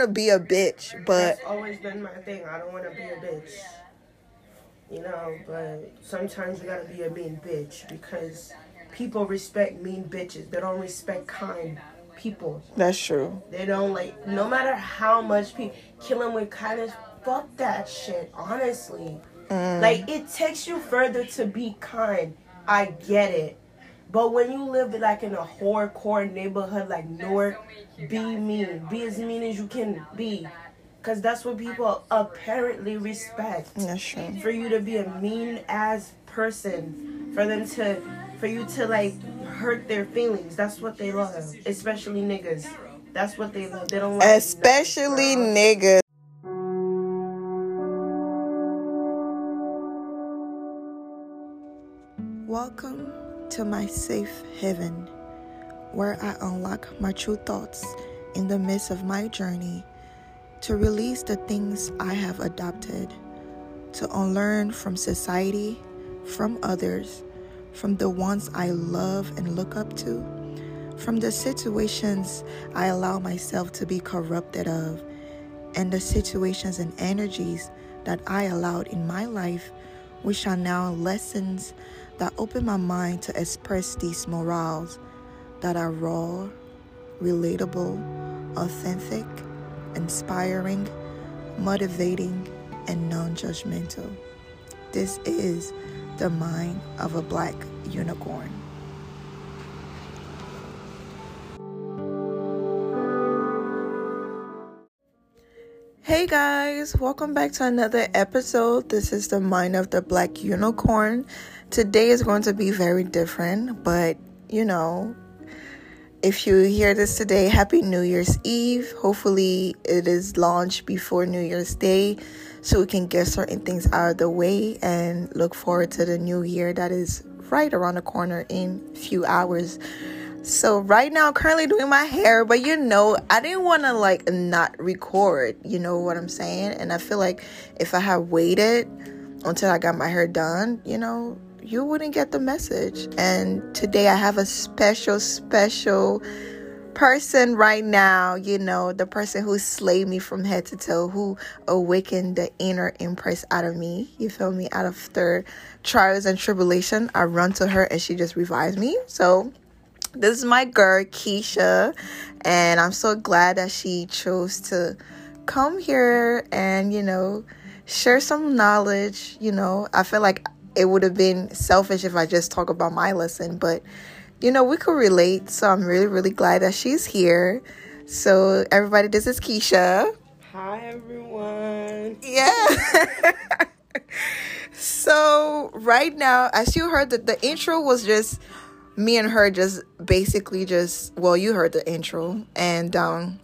want to be a bitch, but That's always been my thing. I don't want to be a bitch. You know, but sometimes you gotta be a mean bitch because people respect mean bitches. They don't respect kind people. that's true. They don't like, no matter how much people kill them with kindness, fuck that shit, honestly. Mm. Like, it takes you further to be kind. I get it. But when you live like in a hardcore neighborhood like Newark, be mean. Be as mean as you can be. Because that's what people apparently respect. That's true. For you to be a mean ass person. For them to, for you to like hurt their feelings. That's what they love. Especially niggas. That's what they love. They don't like Especially niggas. Welcome to my safe haven, where I unlock my true thoughts in the midst of my journey to release the things I have adopted, to unlearn from society, from others, from the ones I love and look up to, from the situations I allow myself to be corrupted of, and the situations and energies that I allowed in my life, which are now lessons that open my mind to express these morals that are raw, relatable, authentic, inspiring, motivating, and non judgmental. This is the mind of a black unicorn. Hey guys, welcome back to another episode. This is the mind of the black unicorn. Today is going to be very different, but you know, if you hear this today, happy New Year's Eve. Hopefully, it is launched before New Year's Day so we can get certain things out of the way and look forward to the new year that is right around the corner in a few hours. So right now currently doing my hair, but you know, I didn't want to like not record, you know what I'm saying? And I feel like if I had waited until I got my hair done, you know, you wouldn't get the message. And today I have a special special person right now, you know, the person who slayed me from head to toe, who awakened the inner impress out of me. You feel me? Out of their trials and tribulation, I run to her and she just revives me. So this is my girl Keisha, and I'm so glad that she chose to come here and you know share some knowledge. You know, I feel like it would have been selfish if I just talk about my lesson, but you know we could relate. So I'm really really glad that she's here. So everybody, this is Keisha. Hi everyone. Yeah. so right now, as you heard, that the intro was just me and her just basically just well, you heard the intro, and um,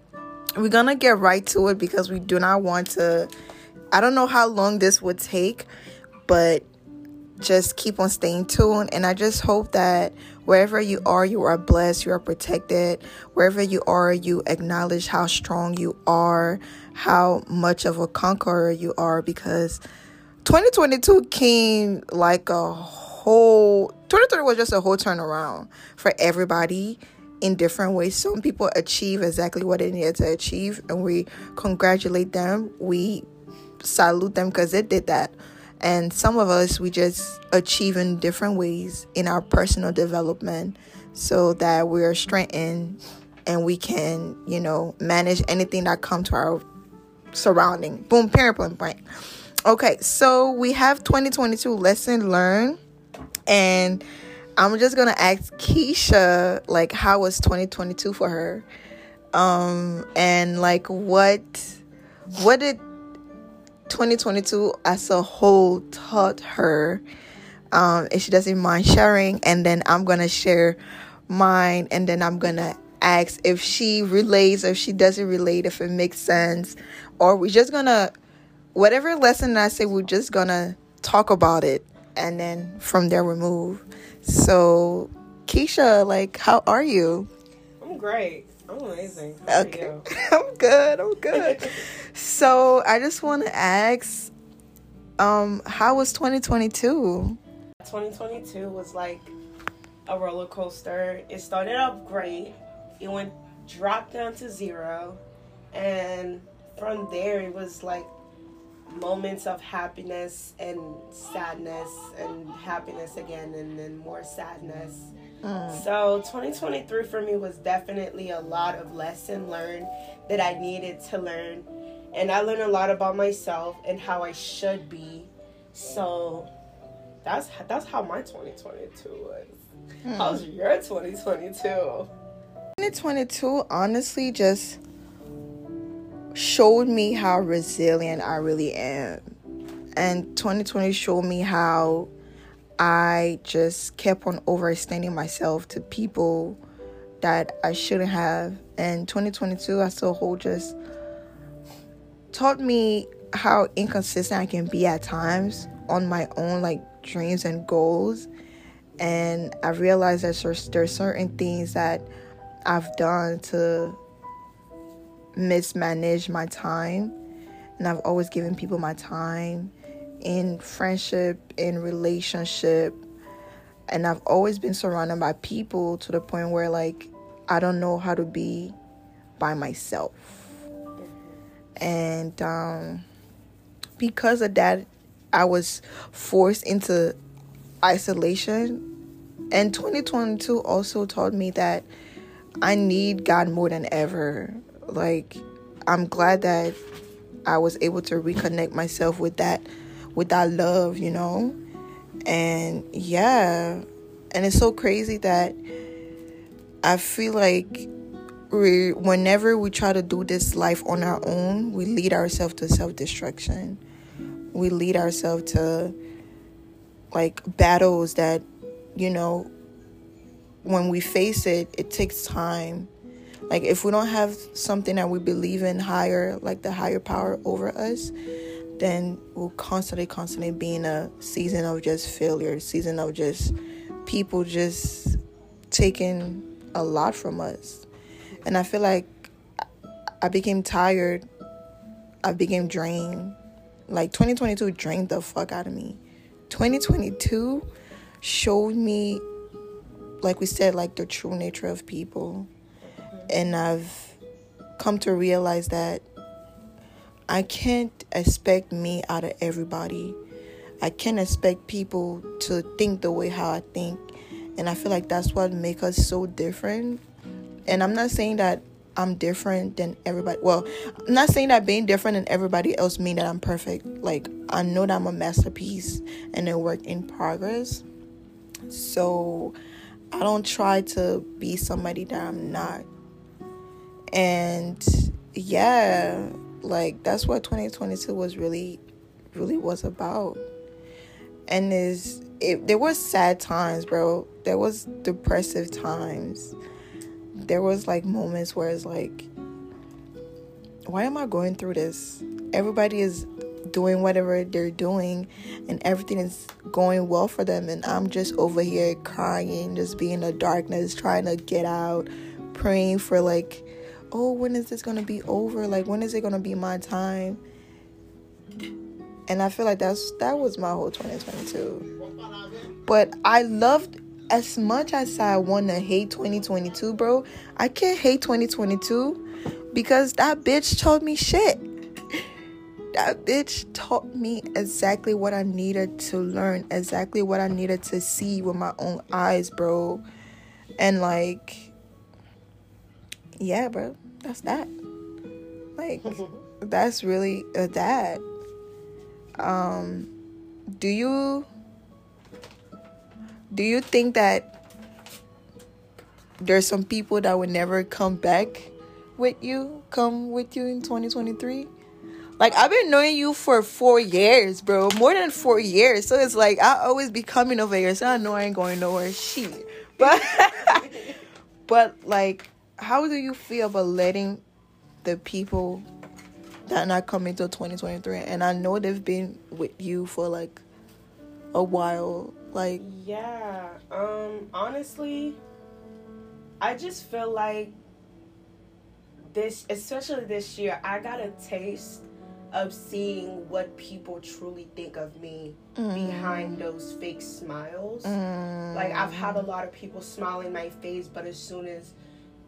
we're gonna get right to it because we do not want to. I don't know how long this would take, but just keep on staying tuned. And I just hope that wherever you are, you are blessed, you are protected. Wherever you are, you acknowledge how strong you are, how much of a conqueror you are, because 2022 came like a whole 2020 was just a whole turnaround for everybody in different ways. Some people achieve exactly what they needed to achieve, and we congratulate them. We salute them because they did that. And some of us, we just achieve in different ways in our personal development so that we are strengthened and we can, you know, manage anything that come to our surrounding. Boom, parent, point. Okay, so we have 2022 lesson learned, and I'm just gonna ask Keisha like how was 2022 for her, um, and like what what did 2022 as a whole taught her, um, if she doesn't mind sharing, and then I'm gonna share mine, and then I'm gonna ask if she relates if she doesn't relate, if it makes sense, or we're just gonna whatever lesson I say, we're just gonna talk about it and then from there we move. So, Keisha, like, how are you? I'm great. I'm amazing. How Okay. I'm good. I'm good. so, I just want to ask, um, how was 2022? 2022 was like a roller coaster. It started off great. It went dropped down to zero, And from there, it was like moments of happiness and sadness and happiness again and then more sadness. Mm. So 2023 for me was definitely a lot of lesson learned that I needed to learn. And I learned a lot about myself and how I should be. So that's that's how my 2022 was. Mm. How's your 2022? 2022 honestly just showed me how resilient I really am. And 2020 showed me how I just kept on overextending myself to people that I shouldn't have. And 2022 I a whole just taught me how inconsistent I can be at times on my own like dreams and goals. And I realized that there's, there's certain things that I've done to mismanage my time and I've always given people my time in friendship, in relationship, and I've always been surrounded by people to the point where like I don't know how to be by myself. And um because of that I was forced into isolation. And 2022 also taught me that I need God more than ever like i'm glad that i was able to reconnect myself with that with that love you know? And yeah. And it's so crazy that i feel like we whenever we try to do this life on our own we lead ourselves to self-destruction. We lead ourselves to like battles that you know when we face it it takes time. Like if we don't have something that we believe in higher, like the higher power over us, then we'll constantly, constantly be in a season of just failure, season of just people just taking a lot from us. And I feel like I became tired. I became drained. Like 2022 drained the fuck out of me. 2022 showed me, like we said, like the true nature of people and I've come to realize that I can't expect me out of everybody. I can't expect people to think the way how I think. And I feel like that's what makes us so different. And I'm not saying that I'm different than everybody. Well, I'm not saying that being different than everybody else mean that I'm perfect. Like I know that I'm a masterpiece and a work in progress. So I don't try to be somebody that I'm not and yeah like that's what 2022 was really really was about. And is it there was sad times bro. There was depressive times. There was like moments where it's like why am i going through this? Everybody is doing whatever they're doing and everything is going well for them. And i'm just over here crying just being in the darkness trying to get out praying for like oh, when is this gonna be over? Like, when is it gonna be my time? And I feel like that's that was my whole 2022. But I loved as much as I want to hate 2022, bro. I can't hate 2022 because that bitch told me shit. That bitch taught me exactly what I needed to learn, exactly what I needed to see with my own eyes, bro. And like, yeah, bro that's that. Like that's really a dad. Um do you do you think that there's some people that would never come back with you, come with you in 2023? Like I've been knowing you for four years, bro. More than four years. So it's like I always be coming over here, so I know I ain't going nowhere. Shit. But but like how do you feel about letting the people that not coming to 2023 and i know they've been with you for like a while like yeah um honestly i just feel like this especially this year i got a taste of seeing what people truly think of me mm. behind those fake smiles mm. like i've had a lot of people smile in my face but as soon as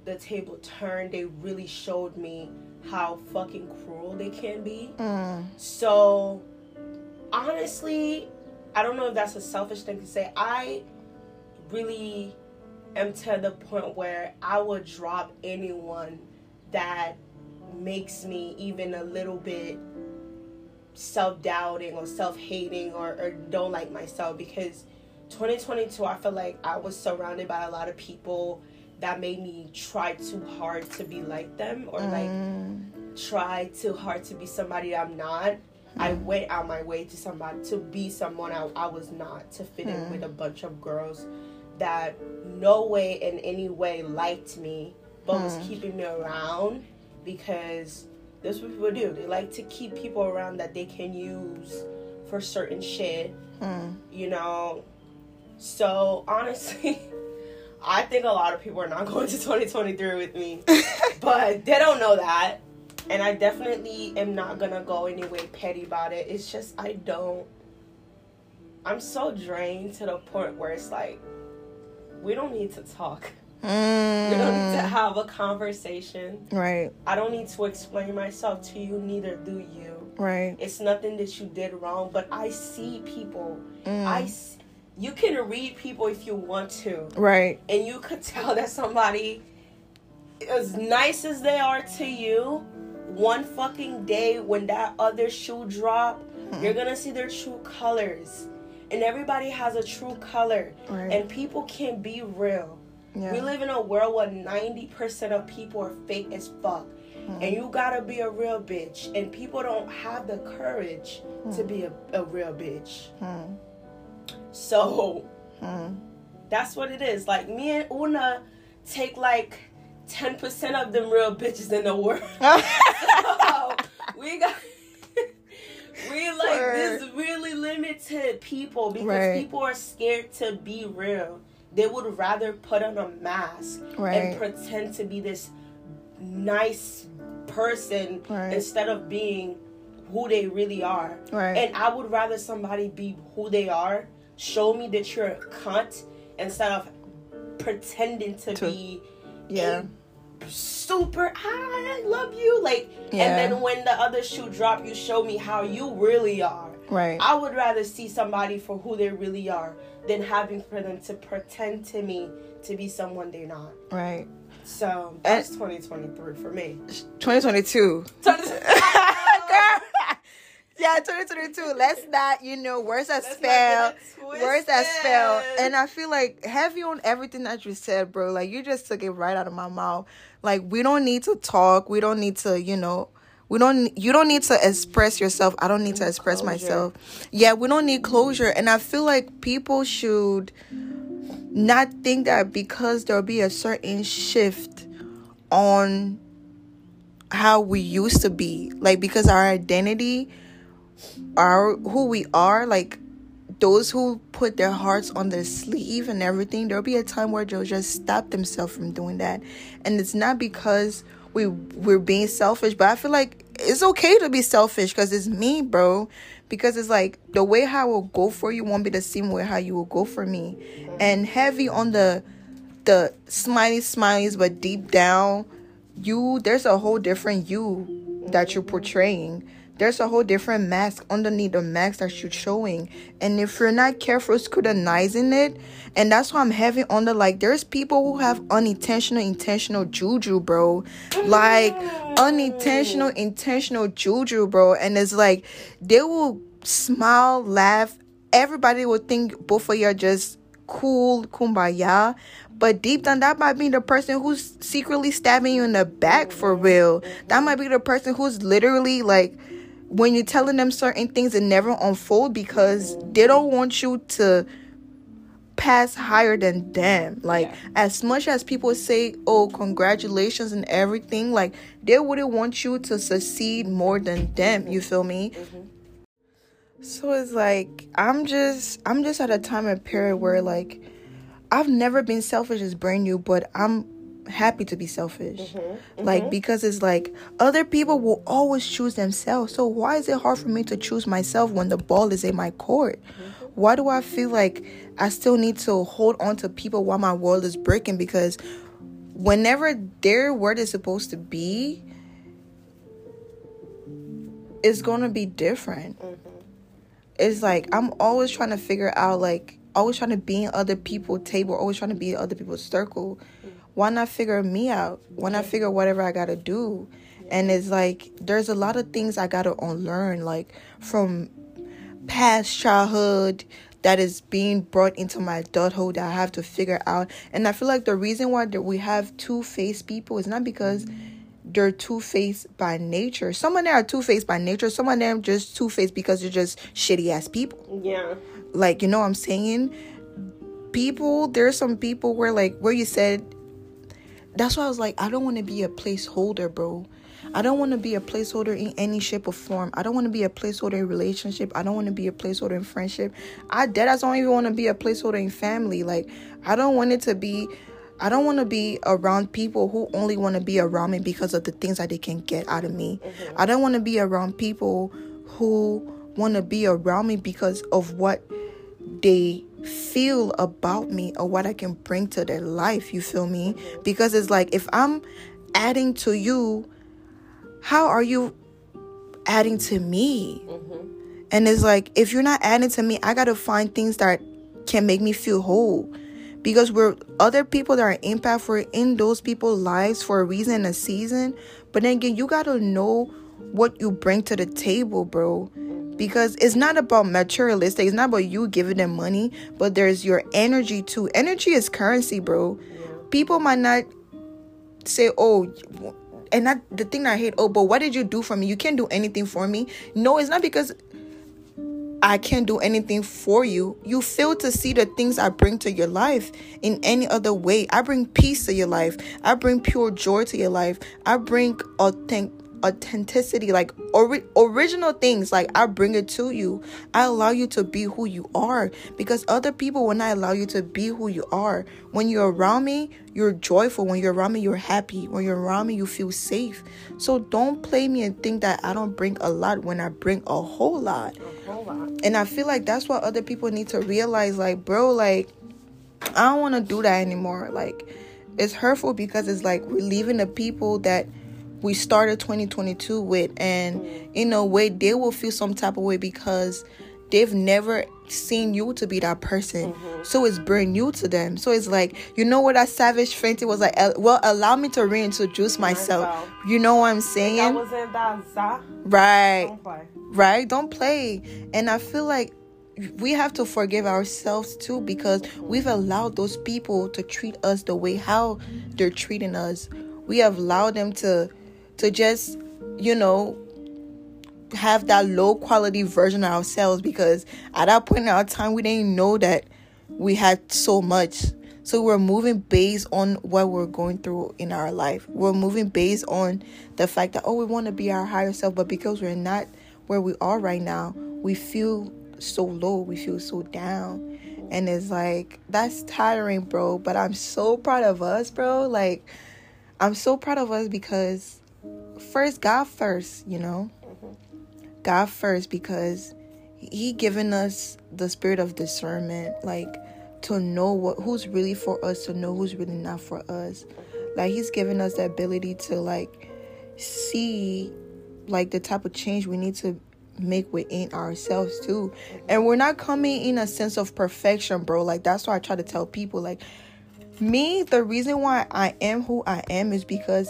the table turned, they really showed me how fucking cruel they can be. Mm. So, honestly, I don't know if that's a selfish thing to say. I really am to the point where I would drop anyone that makes me even a little bit self doubting or self hating or, or don't like myself because 2022, I feel like I was surrounded by a lot of people that made me try too hard to be like them or like mm. try too hard to be somebody I'm not. I hmm. went out my way to somebody to be someone I, I was not to fit in with hmm. a bunch of girls that no way in any way liked me but was hmm. keeping me around because that's what people do. They like to keep people around that they can use for certain shit. You know. So honestly, I think a lot of people are not going to 2023 with me. but they don't know that. And I definitely am not gonna go any way petty about it. It's just I don't I'm so drained to the point where it's like we don't need to talk. We don't need to Mm. have a conversation. Right, I don't need to explain myself to you, neither do you. right. It's nothing that you did wrong, but I see people. Mm. I s- you can read people if you want to, Right, and you could tell that somebody, as nice as they are to you, one fucking day when that other shoe drop, Hmm. you're gonna see their true colors. And everybody has a true color, Right. and people can be real. yeah. We live in a world where 90% of people are fake as fuck. Hmm. And you gotta be a real bitch. And people don't have the courage to be a, a real bitch. So Hmm. that's what it is. Like me and Una take like 10% of them real bitches in the world. So, we got we like Word. this really limited people because Right. people are scared to be real. They would rather put on a mask Right. and pretend to be this nice person Right. instead of being who they really are. Right. And I would rather somebody be who they are, show me that you're a cunt instead of pretending to, To- be yeah. super ah, I love you like Yeah. and then when the other shoe drop you show me how you really are. Right. I would rather see somebody for who they really are than having for them to pretend to me to be someone they're not. Right. So that's 2023 for me. 2022. So Girl. Yeah, 2022. Let's not, you know, words that spell. Words that spell. And I feel like heavy on everything that you said, bro. Like you just took it right out of my mouth. Like we don't need to talk. We don't need to, you know, we don't you don't need to express yourself. I don't need to express Closure. myself. Yeah, we don't need closure. And I feel like people should not think that because there'll be a certain shift on how we used to be like because our identity our who we are like those who put their hearts on their sleeve and everything there'll be a time where they'll just stop themselves from doing that. And it's not because we we're being selfish but i feel like it's okay to be selfish because it's me bro. Because it's like the way how i will go for you won't be the same way how you will go for me. And heavy on the the smiley smileys but deep down you there's a whole different you that you're portraying there's a whole different mask underneath the mask that you're showing. And if you're not careful scrutinizing it. And that's why i'm heavy on the like there's people who have unintentional intentional juju bro. Like unintentional intentional juju bro. And it's like they will smile laugh. Everybody will think both of you are just cool kumbaya. But deep down that might be the person who's secretly stabbing you in the back for real. That might be the person who's literally like when you're telling them certain things it never unfold because they don't want you to pass higher than them. Like Yeah. as much as people say oh congratulations and everything like they wouldn't want you to succeed more than them. You feel me? Mm-hmm. So it's like I'm just I'm just at a time and period where like I've never been selfish as brand new, but I'm happy to be selfish. Mm-hmm. Mm-hmm. Like because it's like other people will always choose themselves. So why is it hard for me to choose myself when the ball is in my court? Mm-hmm. Why do I feel like I still need to hold on to people while my world is breaking? Because whenever they're where they're supposed to be, it's gonna be different. It's like I'm always trying to figure out like always trying to be in other people's table, always trying to be in other people's circle. Why not figure me out? Why not figure whatever I gotta do? And it's like there's a lot of things I gotta unlearn, like from past childhood that is being brought into my adulthood that I have to figure out. And I feel like the reason why we have two faced people is not because they're two faced by nature. Some of them are two faced by nature. Some of them just two faced because they're just shitty ass people. Yeah. Like you know what I'm saying? People, there's some people where like where you said. That's why I was like, I don't want to be a placeholder, bro. I don't want to be a placeholder in any shape or form. I don't want to be a placeholder in relationship. I don't want to be a placeholder in friendship. I dead I don't even want to be a placeholder in family. Like I don't want it to be I don't want to be around people who only want to be around me because of the things that they can get out of me. Mm-hmm. I don't want to be around people who want to be around me because of what they feel about me or what I can bring to their life. You feel me? Because it's like if I'm adding to you how are you adding to me? Mm-hmm. And it's like, if you're not adding to me, I got to find things that can make me feel whole. Because we're other people that are impact for in those people's lives for a reason and a season. But then again, you got to know what you bring to the table, bro. Because it's not about materialistic. It's not about you giving them money, but there's your energy too. Energy is currency, bro. People might not say, "Oh, and that the thing I hate, oh, but what did you do for me? You can't do anything for me. No, it's not because I can't do anything for you. You fail to see the things I bring to your life in any other way. I bring peace to your life. I bring pure joy to your life. I bring authentic authenticity like ori- original things like i bring it to you. I allow you to be who you are because other people when i allow you to be who you are. When you're around me you're joyful. When you're around me you're happy. When you're around me you feel safe. So don't play me and think that i don't bring a lot when i bring a whole lot, a whole lot. and i feel like that's what other people need to realize like bro like i don't want to do that anymore. Like it's hurtful because it's like we're leaving the people that we started 2022 with and in a way they will feel some type of way because they've never seen you to be that person. Mm-hmm. so it's brand new to them. So it's like you know what that savage fenty was like well allow me to reintroduce myself, myself. you know what i'm saying? Right. Don't right? Don't play. And i feel like we have to forgive ourselves too because we've allowed those people to treat us the way how they're treating us. We have allowed them to to just, you know, have that low quality version of ourselves because at that point in our time we didn't know that we had so much. So we're moving based on what we're going through in our life. We're moving based on the fact that oh we want to be our higher self, but because we're not where we are right now, we feel so low, we feel so down. And it's like that's tiring, bro. But I'm so proud of us, bro. Like I'm so proud of us because first God first, you know. Mm-hmm. God first because he given us the spirit of discernment like to know what who's really for us to know who's really not for us like he's given us the ability to like see like the type of change we need to make within ourselves too and we're not coming in a sense of perfection bro like that's why i try to tell people like me the reason why i am who i am is because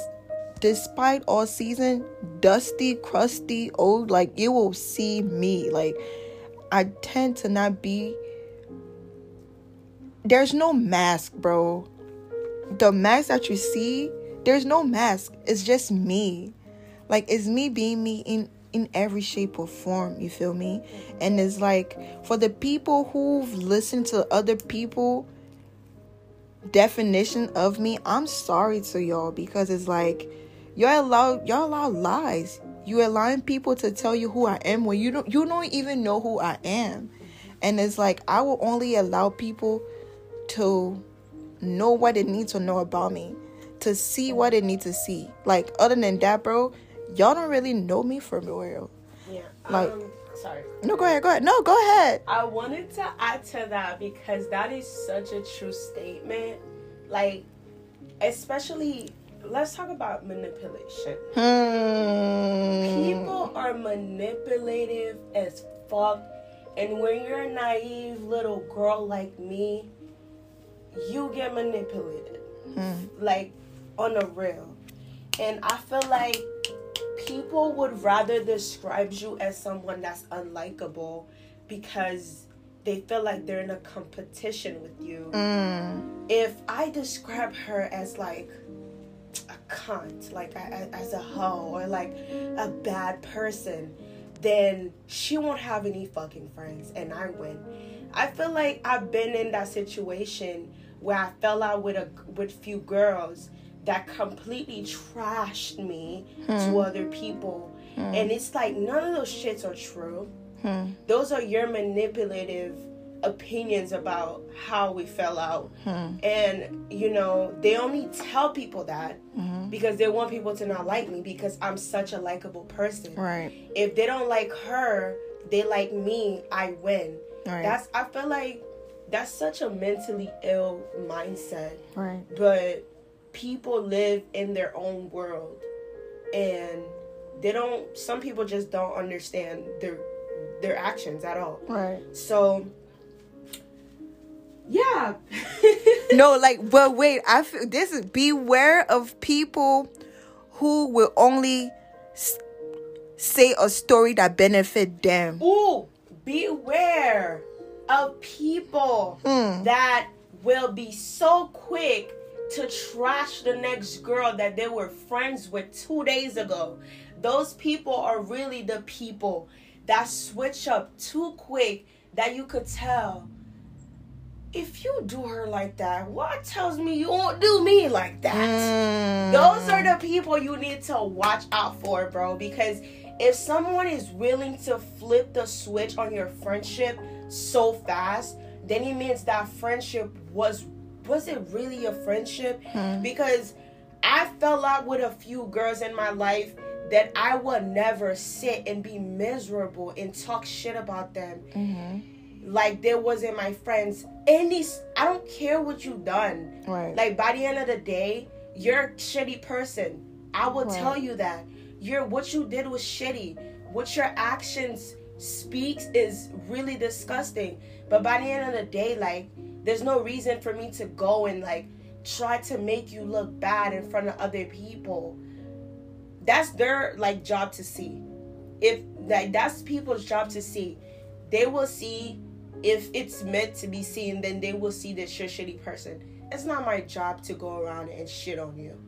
despite all season dusty, crusty, old, like you will see me. Like I tend to not be there's no mask, bro. The mask that you see, there's no mask. It's just me. Like it's me being me in in every shape or form, you feel me? And it's like for the people who've listened to other people definition of me, I'm sorry to y'all because it's like y'all allow y'all allow lies. You allowing people to tell you who I am when you don't you don't even know who I am. And it's like I will only allow people to know what they need to know about me, to see what they need to see. Like other than that, bro, y'all don't really know me for real. Yeah. Like um, sorry. No, go ahead. Go ahead. No, go ahead. I wanted to add to that because that is such a true statement. Like, especially let's talk about manipulation. Hmm. People are manipulative as fuck. And when you're a naive little girl like me, you get manipulated. Like on a real. And I feel like people would rather describe you as someone that's unlikable because they feel like they're in a competition with you. Mm. If I describe her as like cunt, like a- a- as a hoe or like a bad person, then she won't have any fucking friends and I win. I feel like I've been in that situation where I fell out with a with few girls that completely trashed me to hmm. other people. Hmm. And it's like none of those shits are true. Hmm. Those are your manipulative opinions about how we fell out. Hmm. And you know, they only tell people that mm-hmm. because they want people to not like me because I'm such a likable person. Right. If they don't like her, they like me, I win. Right. That's I feel like that's such a mentally ill mindset. Right. But people live in their own world and they don't some people just don't understand their their actions at all. Right. So yeah. no, like, but wait, I feel this is beware of people who will only s- say a story that benefit them. Ooh, beware of people Hmm. that will be so quick to trash the next girl that they were friends with two days ago. Those people are really the people that switch up too quick that you could tell. If you do her like that, what tells me you won't do me like that? Mm. Those are the people you need to watch out for, bro. Because if someone is willing to flip the switch on your friendship so fast, then it means that friendship was was it really a friendship? Because I fell out with a few girls in my life that I would never sit and be miserable and talk shit about them like there wasn't my friends. Any I don't care what you done. Right. Like by the end of the day, you're a shitty person. I will Right. tell you that. You're what you did was shitty. What your actions speaks is really disgusting. But by the end of the day, like there's no reason for me to go and like try to make you look bad in front of other people. That's their like job to see. If like that's people's job to see. They will see if it's meant to be seen, then they will see that you're a shitty person. It's not my job to go around and shit on you.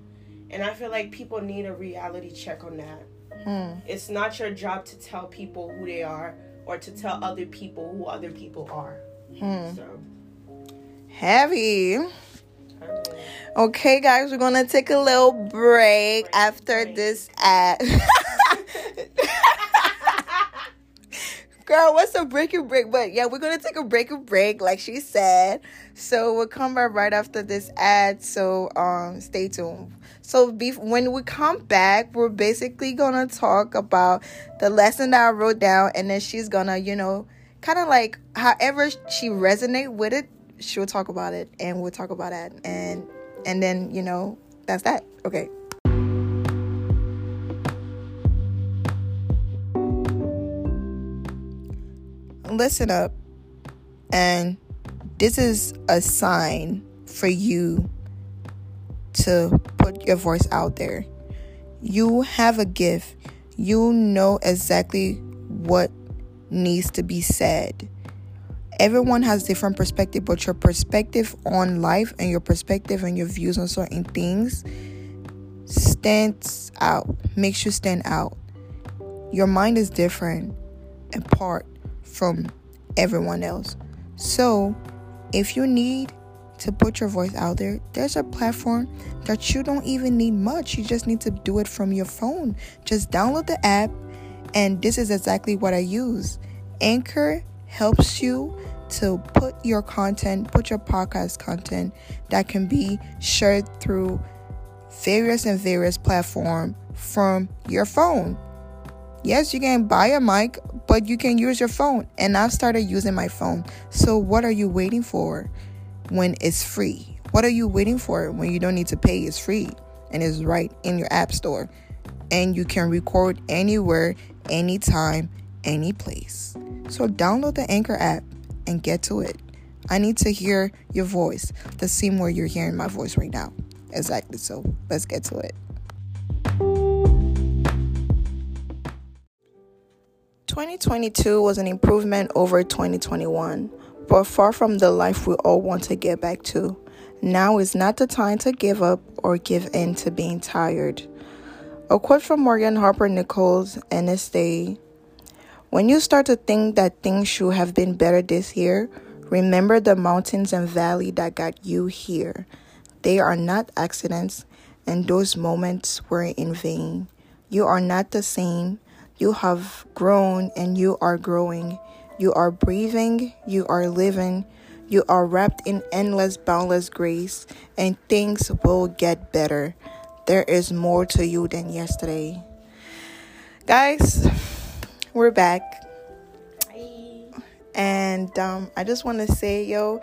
And I feel like people need a reality check on that. Hmm. It's not your job to tell people who they are or to tell other people who other people are. Hmm. So, Heavy. Okay, guys, we're gonna take a little break after break. this ad. Girl, what's a breaking break? But yeah, we're gonna take a breaking break, like she said. So we'll come back right after this ad. So um, stay tuned. So be- when we come back, we're basically gonna talk about the lesson that I wrote down, and then she's gonna, you know, kind of like however she resonate with it, she'll talk about it, and we'll talk about that, and and then you know that's that. Okay. Listen up, and this is a sign for you to put your voice out there. You have a gift. You know exactly what needs to be said. Everyone has different perspective, but your perspective on life and your perspective and your views on certain things stands out. Makes you stand out. Your mind is different apart from everyone else. So, if you need to put your voice out there, there's a platform that you don't even need much. You just need to do it from your phone. Just download the app, and this is exactly what I use. Anchor helps you to put your content, put your podcast content that can be shared through various and various platform from your phone. Yes, you can buy a mic, but you can use your phone. And I've started using my phone. So what are you waiting for when it's free? What are you waiting for when you don't need to pay? It's free. and it's right in your app store. And you can record anywhere, anytime, any place. So download the Anchor app and get to it. I need to hear your voice, the same way you're hearing my voice right now. Exactly. So let's get to it. 2022 was an improvement over 2021, but far from the life we all want to get back to. Now is not the time to give up or give in to being tired. A quote from Morgan Harper Nichols, NSA When you start to think that things should have been better this year, remember the mountains and valley that got you here. They are not accidents, and those moments were in vain. You are not the same. You have grown and you are growing. You are breathing, you are living, you are wrapped in endless, boundless grace, and things will get better. There is more to you than yesterday. Guys, we're back. And um, I just want to say, yo,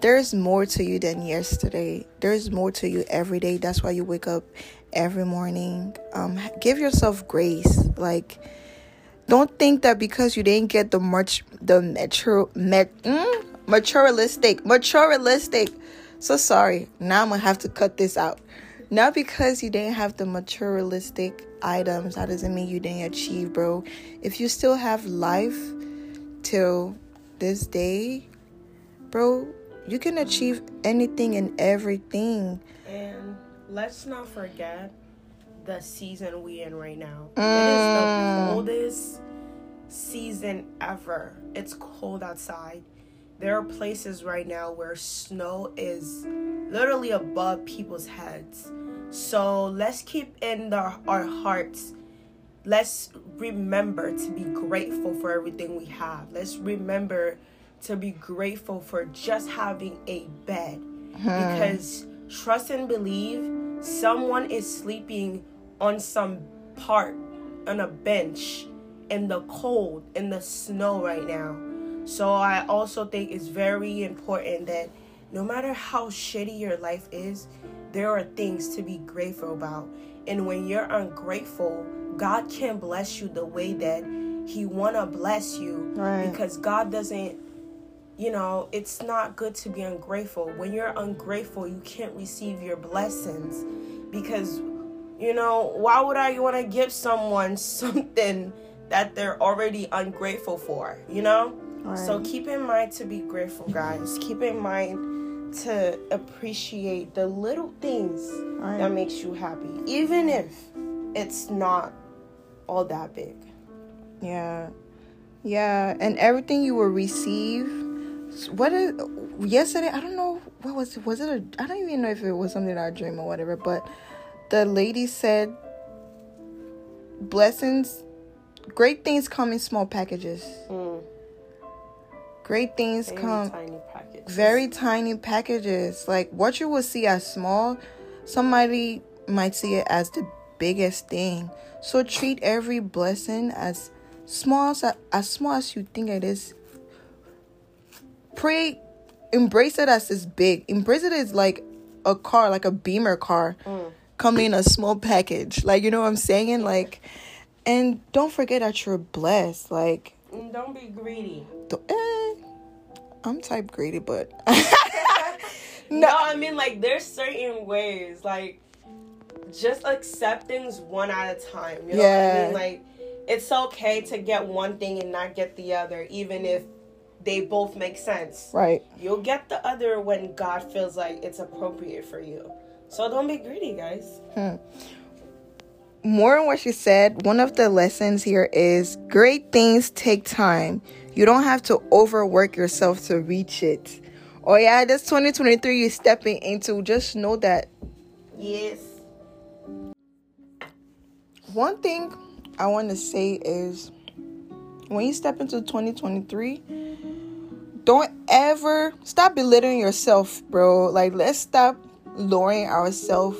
there's more to you than yesterday. There's more to you every day. That's why you wake up every morning. Um, give yourself grace. Like, don't think that because you didn't get the much the mature met mm, materialistic materialistic. So sorry. Now I'm gonna have to cut this out. Not because you didn't have the materialistic items, that doesn't mean you didn't achieve, bro. If you still have life till this day, bro, you can achieve anything and everything. And let's not forget the season we in right now. Mm. It is the mm. coldest season ever. It's cold outside. There are places right now where snow is literally above people's heads. So let's keep in the, our hearts. Let's remember to be grateful for everything we have. Let's remember to be grateful for just having a bed. Hmm. Because trust and believe someone is sleeping on some part on a bench in the cold in the snow right now. So I also think it's very important that no matter how shitty your life is, there are things to be grateful about. And when you're ungrateful, God can bless you the way that he want to bless you right. because God doesn't you know, it's not good to be ungrateful. When you're ungrateful, you can't receive your blessings because, you know, why would I want to give someone something that they're already ungrateful for, you know? Right. So keep in mind to be grateful, guys. Keep in mind to appreciate the little things right. that makes you happy, even if it's not all that big. Yeah. Yeah, and everything you will receive what is yesterday i don't know what was it was it a i don't even know if it was something i dream or whatever but the lady said blessings great things come in small packages mm. great things very come tiny packages. very tiny packages like what you will see as small somebody might see it as the biggest thing so treat every blessing as small as, as small as you think it is pray embrace it as it's big embrace it as like a car like a beamer car mm. coming in a small package like you know what i'm saying like and don't forget that you're blessed like don't be greedy eh, i'm type greedy but no. no i mean like there's certain ways like just accept things one at a time you know yeah. what i mean like it's okay to get one thing and not get the other even if they both make sense. Right. You'll get the other when God feels like it's appropriate for you. So don't be greedy, guys. Hmm. More on what she said, one of the lessons here is great things take time. You don't have to overwork yourself to reach it. Oh yeah, this 2023 you're stepping into. Just know that. Yes. One thing I want to say is when you step into 2023, don't ever stop belittling yourself, bro. Like, let's stop lowering ourselves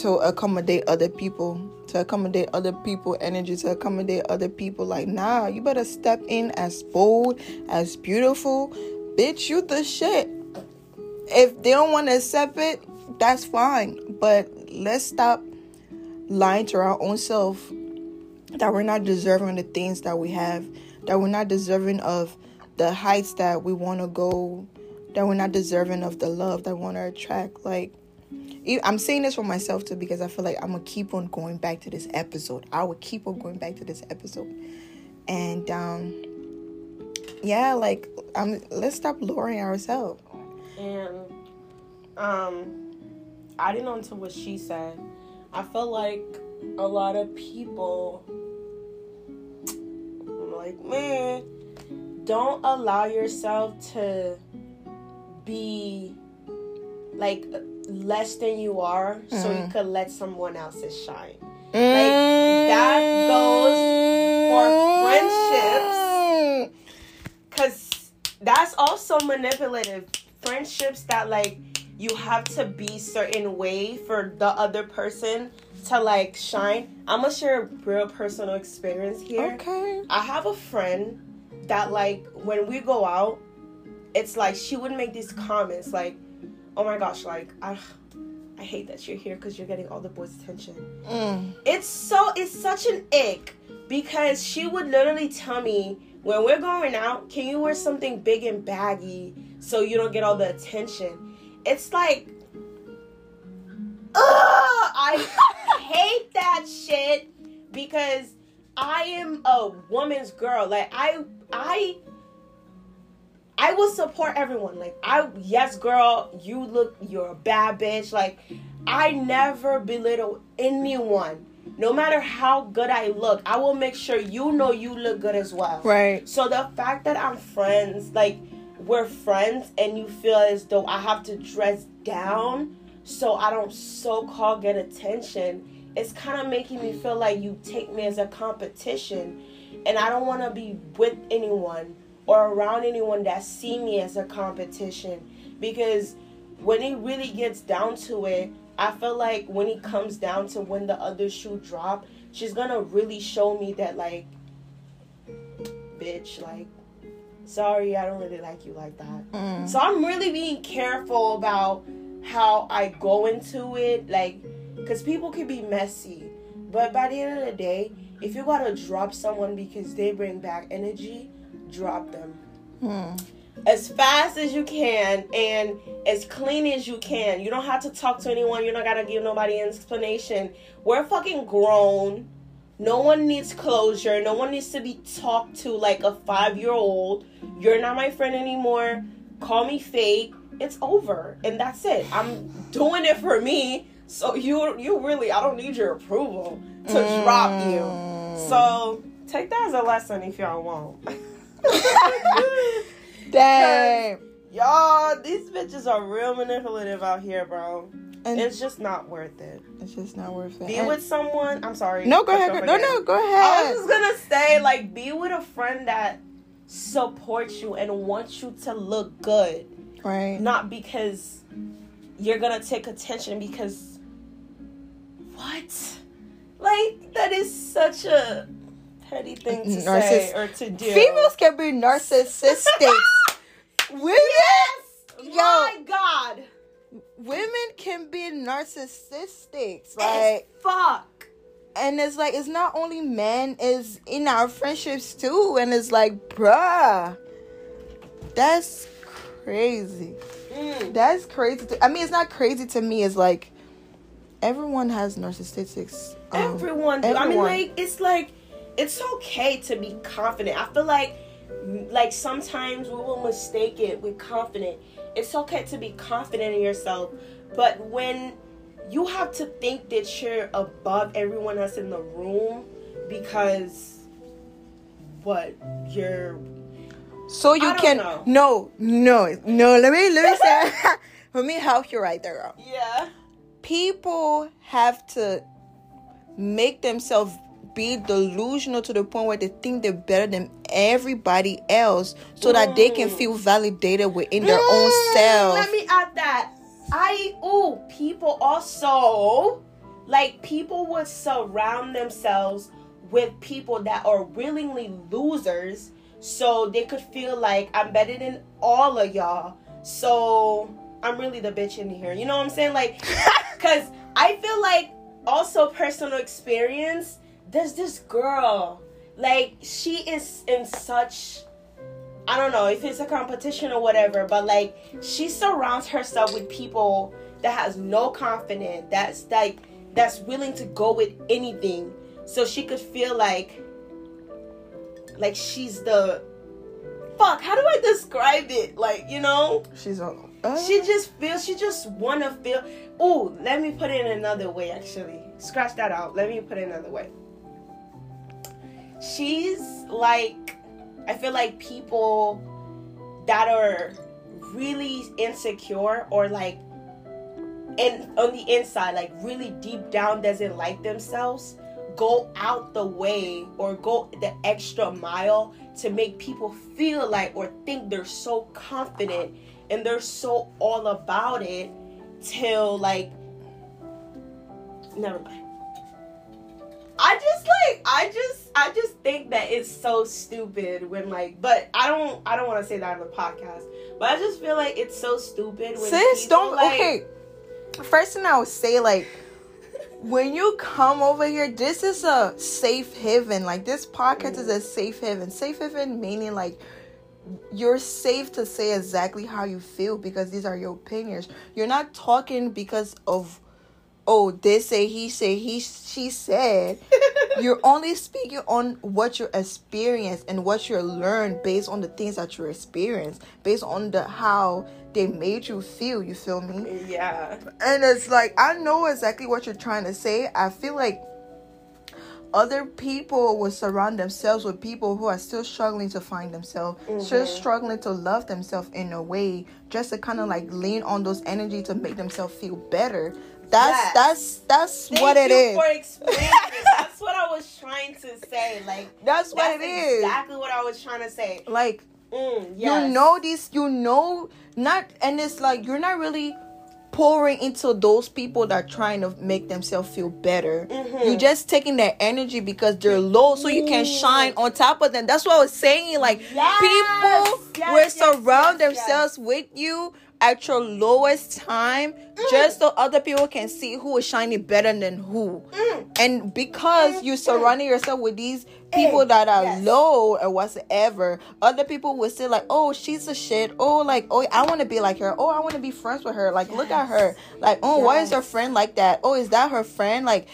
to accommodate other people, to accommodate other people' energy, to accommodate other people. Like, nah, you better step in as bold, as beautiful. Bitch, you the shit. If they don't want to accept it, that's fine. But let's stop lying to our own self that we're not deserving of the things that we have, that we're not deserving of the heights that we want to go, that we're not deserving of the love that we want to attract. Like, I'm saying this for myself too because I feel like I'm gonna keep on going back to this episode. I would keep on going back to this episode, and um, yeah, like um, let's stop lowering ourselves. And um, adding on to what she said, I feel like a lot of people, like man, don't allow yourself to be like less than you are, mm. so you mm. could let someone else's shine. Mm. Like that goes for friendships, cause that's also manipulative. Friendships that like you have to be certain way for the other person to like shine. I'm gonna share a real personal experience here. Okay. I have a friend that like when we go out, it's like she would make these comments like, "Oh my gosh, like I." I hate that you're here because you're getting all the boys' attention. Mm. It's so it's such an ick because she would literally tell me when we're going out, can you wear something big and baggy so you don't get all the attention? It's like, ugh, I hate that shit because I am a woman's girl. Like I I I will support everyone. Like I yes girl, you look you're a bad bitch. Like I never belittle anyone. No matter how good I look, I will make sure you know you look good as well. Right. So the fact that I'm friends, like we're friends and you feel as though I have to dress down so I don't so called get attention it's kind of making me feel like you take me as a competition. And I don't want to be with anyone or around anyone that see me as a competition. Because when it really gets down to it I feel like when it comes down to when the other shoe drop she's gonna really show me that like bitch like sorry I don't really like you like that. Mm. so I'm really being careful about how I go into it like because people can be messy. But by the end of the day, if you gotta drop someone because they bring back energy, drop them. Hmm. As fast as you can and as clean as you can. You don't have to talk to anyone. You don't gotta give nobody an explanation. We're fucking grown. No one needs closure. No one needs to be talked to like a five year old. You're not my friend anymore. Call me fake. It's over. And that's it. I'm doing it for me. So you you really I don't need your approval to mm. drop you. So take that as a lesson if y'all want. Dang. Y'all, these bitches are real manipulative out here, bro. And it's just not worth it. It's just not worth it. Be and with someone. I'm sorry. No, go ahead. Go, no, no, go ahead. I was just gonna say, like, be with a friend that supports you and wants you to look good. Right. Not because you're gonna take attention because what? Like that is such a petty thing to Narciss- say or to do. Females can be narcissistic. Women, yes! yo, my God, women can be narcissistic. Like fuck. And it's like it's not only men, it's in our friendships too. And it's like, bruh, that's crazy. Mm. That's crazy. To, I mean, it's not crazy to me. It's like everyone has narcissistics. Um, everyone, everyone. I mean, like it's like it's okay to be confident. I feel like like sometimes we will mistake it with confident. It's okay to be confident in yourself, but when you have to think that you're above everyone else in the room because what you're so you can know. no no no let me let me say let me help you right there girl. yeah people have to make themselves be delusional to the point where they think they're better than everybody else so mm. that they can feel validated within their mm, own self. Let me add that. I oh, people also like people would surround themselves with people that are willingly losers so they could feel like I'm better than all of y'all. So I'm really the bitch in here. You know what I'm saying? Like Cause I feel like also personal experience. There's this girl, like she is in such. I don't know if it's a competition or whatever, but like she surrounds herself with people that has no confidence. That's like that's willing to go with anything, so she could feel like like she's the fuck. How do I describe it? Like you know, She's a. she uh. just feels. She just wanna feel. Oh, let me put it in another way. Actually, scratch that out. Let me put it another way. She's like, I feel like people that are really insecure or like and on the inside like really deep down doesn't like themselves go out the way or go the extra mile to make people feel like or think they're so confident and they're so all about it till like never mind i just like i just i just think that it's so stupid when like but i don't i don't want to say that on the podcast but i just feel like it's so stupid when Sis, people, don't. like, okay. First thing I would say, like, when you come over here, this is a safe haven. Like, this podcast is a safe haven. Safe haven meaning, like, you're safe to say exactly how you feel because these are your opinions. You're not talking because of, oh, they say, he say, he, she said. you're only speaking on what you experience and what you learned based on the things that you experience, based on the how they made you feel. You feel me? yeah And it's like I know exactly what you're trying to say. I feel like other people will surround themselves with people who are still struggling to find themselves, still Mm-hmm. struggling to love themselves in a way, just to kind of like lean on those energy to make themselves feel better. That's Yes. that's that's Thank what it is. for explaining. That's what I was trying to say. Like That's what that's it is. Exactly what I was trying to say. Like Mm, you know these you know not and it's like you're not really pouring into those people that are trying to make themselves feel better Mm-hmm. you're just taking their energy because they're low so you can shine on top of them that's what i was saying like Yes! people Yes, will yes, surround yes, yes. themselves with you at your lowest time Mm. just so other people can see who is shining better than who Mm. and because you're surrounding yourself with these people that are yes. low or whatsoever, other people will say like, "Oh, she's a shit." Oh, like, "Oh, I want to be like her." Oh, I want to be friends with her. Like, look at her. Like, oh, why is her friend like that? Oh, is that her friend? Like,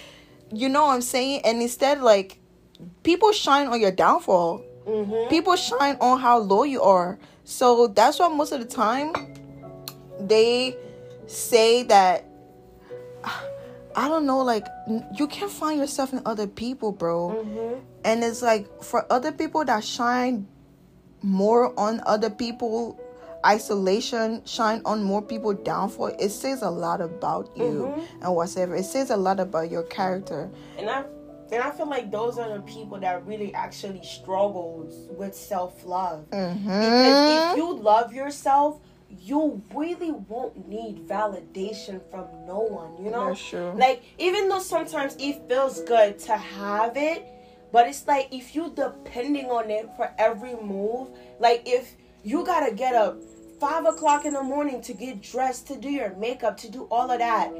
you know what I'm saying? And instead, like, people shine on your downfall. Mhm. People shine on how low you are. So that's why most of the time they say that I don't know, like you can't find yourself in other people, bro. Mhm. And it's like for other people that shine more on other people, isolation shine on more people downfall. It says a lot about you and whatever. It says a lot about your character. And I and I feel like those are the people that really actually struggles with self love. Mm-hmm. if you love yourself, you really won't need validation from no one, you know? Like, even though sometimes it feels good to have it, but it's like if you depending on it for every move, like if you gotta get up five o'clock in the morning to get dressed, to do your makeup, to do all of that,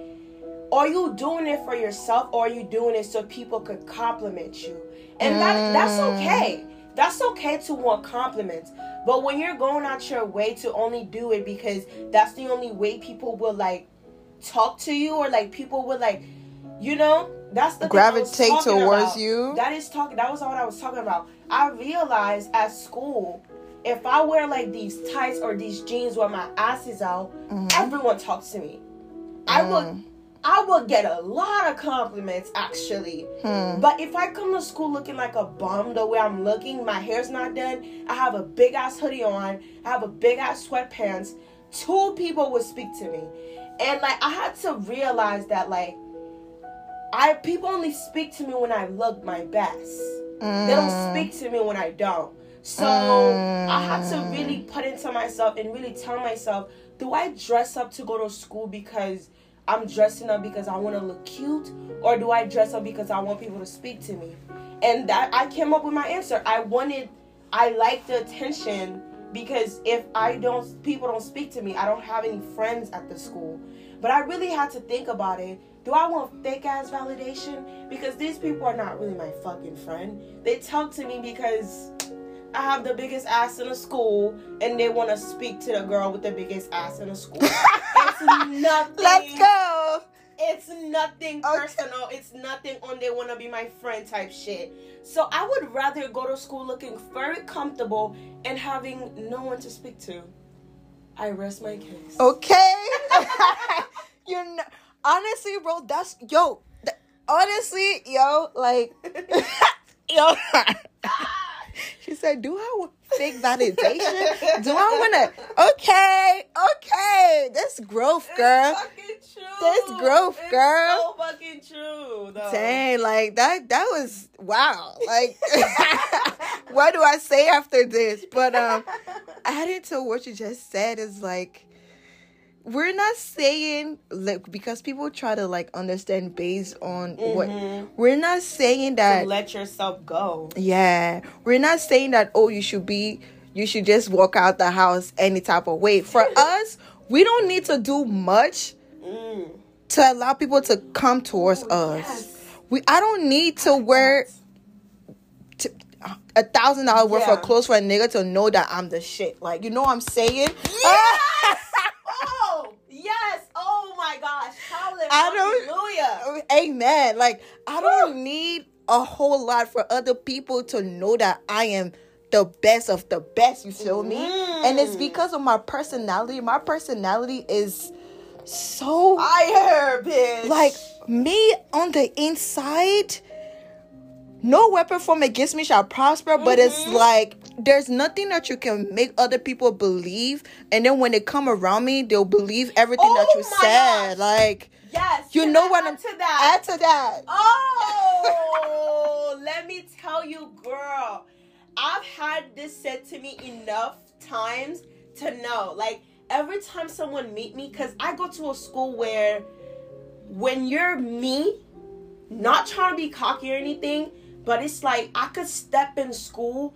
are you doing it for yourself or are you doing it so people could compliment you? And that that's okay. That's okay to want compliments. But when you're going out your way to only do it because that's the only way people will like talk to you or like people will like you know, that's the thing I was Gravitate towards about. you? That is talking that was what I was talking about. I realized at school if I wear like these tights or these jeans where my ass is out, Mm-hmm. everyone talks to me. I Mm. I will get a lot of compliments actually. Hmm. But if I come to school looking like a bum the way I'm looking, my hair's not done, I have a big ass hoodie on, I have a big ass sweatpants, two people would speak to me. And like I had to realize that like I people only speak to me when I look my best. They don't speak to me when I don't. So I had to really put into myself and really tell myself, do I dress up to go to school because I'm dressing up because I want to look cute, or do I dress up because I want people to speak to me? And that I came up with my answer. I wanted, I like the attention because if I don't, people don't speak to me. I don't have any friends at the school. But I really had to think about it. Do I want fake ass validation? Because these people are not really my fucking friend. They talk to me because I have the biggest ass in the school and they want to speak to the girl with the biggest ass in the school. it's nothing. Let's go. It's nothing Okay. personal. It's nothing on they want to be my friend type shit. So I would rather go to school looking very comfortable and having no one to speak to. I rest my case. Okay. you know, honestly, bro, that's yo. th- honestly, yo, like, yo. she said, "Do I want fake validation? Do I want to? Okay, okay. That's growth, girl. It's fucking true. That's growth, It's girl. So fucking true. Though. Dang, like that. That was wow. Like, what do I say after this? But um, adding to what you just said is like we're not saying like because people try to like understand based on what we're not saying To that let yourself go. yeah we're not saying that oh you should be you should just walk out the house any type of way for us we don't need to do much Mm. to allow people to come towards us yes. we i don't need to wear t- a thousand dollars worth Yeah. of clothes for a nigga to know that i'm the shit like you know what i'm saying Yes! oh, yes. Oh my gosh. I don't- Hallelujah. Amen. Like I don't need a whole lot for other people to know that I am the best of the best. You feel me? And it's because of my personality. My personality is so Fire, bitch. like me on the inside. No weapon formed against me shall prosper, but it's Mm-hmm. like there's nothing that you can make other people believe, and then when they come around me, they'll believe everything that Oh you said. gosh. Like yes. you know I what I'm to that. Add to that. Oh, let me tell you, girl. I've had this said to me enough times to know. Like every time someone meet me, because I go to a school where when you're me, not trying to be cocky or anything, but it's like I could step in school,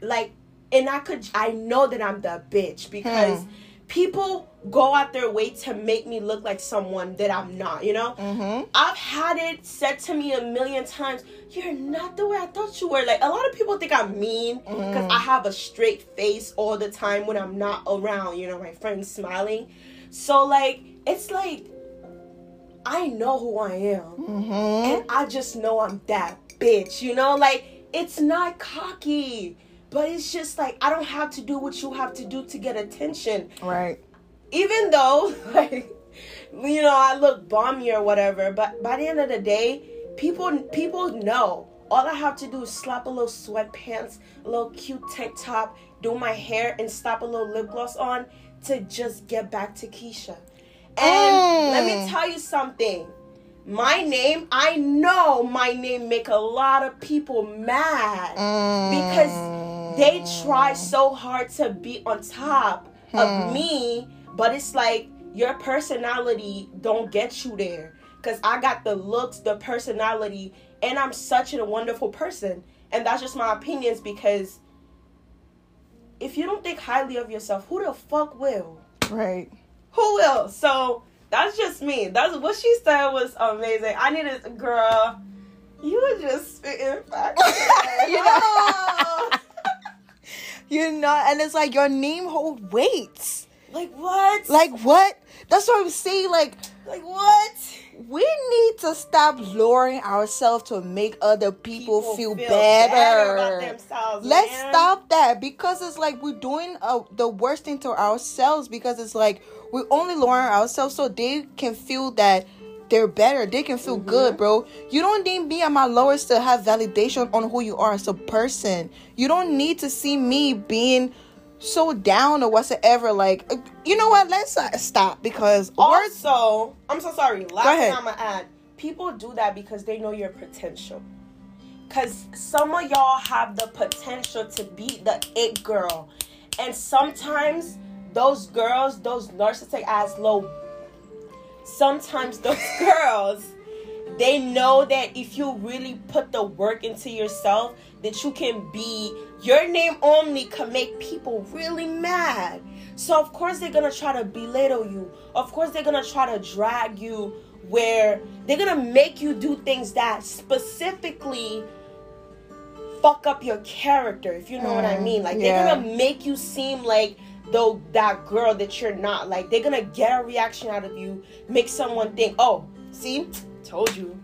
like, and I could, I know that I'm the bitch because Hmm. people go out their way to make me look like someone that I'm not, you know? Mm-hmm. I've had it said to me a million times, you're not the way I thought you were. Like, a lot of people think I'm mean because I have a straight face all the time when I'm not around, you know, my friends smiling. So, like, it's like, I know who I am. Mm-hmm. And I just know I'm that bitch, you know? Like, it's not cocky, but it's just like, I don't have to do what you have to do to get attention Right. Even though like you know I look balmy or whatever, but by the end of the day, people people know. All I have to do is slap a little sweatpants, a little cute tank top, do my hair, and slap a little lip gloss on to just get back to Keisha. And let me Mm. tell you something. My name, I know my name make a lot of people mad because they try so hard to be on top of me, but it's like your personality don't get you there. Cause I got the looks, the personality, and I'm such a wonderful person. And that's just my opinions because if you don't think highly of yourself, who the fuck will? Right. Who will? So that's just me. That's what she said was amazing. I needed a girl. You were just spitting facts. You know? You know, and it's like your name hold weights. Like what? Like what? That's what I'm saying. Like like what? we need to stop lowering ourselves to make other people, feel, feel better. themselves. Let's man. stop that because it's like we're doing uh, the worst thing to ourselves because it's like we're only lowering ourselves so they can feel that they're better. They can feel good, bro. You don't need me at my lowest to have validation on who you are as a person. You don't need to see me being so down or whatsoever. Like, uh, you know what? Let's uh, stop because. Also, I'm so sorry. Last thing I'm gonna add. People do that because they know your potential. Cause some of y'all have the potential to be the it girl, and sometimes those girls, those narcissistic ass low. Sometimes those girls, they know that if you really put the work into yourself, that you can be your name only can make people really mad. So of course they're gonna try to belittle you. Of course they're gonna try to drag you where they're gonna make you do things that specifically fuck up your character, if you know what I Mm, mean. Like yeah. they're gonna make you seem like though that girl that you're not. Like they're gonna get a reaction out of you, make someone think, oh, see, told you.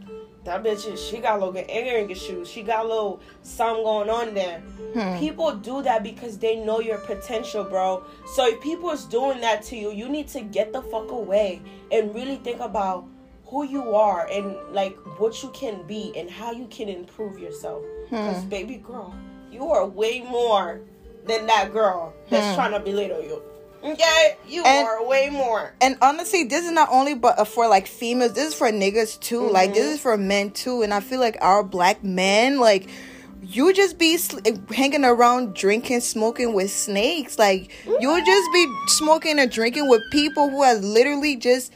That bitch is she got a little ignorant shoes. She got a little something going on there. Hmm. People do that because they know your potential, bro. So if people is doing that to you, you need to get the fuck away and really think about who you are and like what you can be and how you can improve yourself. Because baby girl, you are way more than that girl that's trying to belittle you. Okay, you And- are way more. And honestly, this is not only but uh, for like females. This is for niggas too. Like this is for men too. And I feel like our black men, like you just be sl- hanging around drinking, smoking with snakes. Like you'll just be smoking and drinking with people who are literally just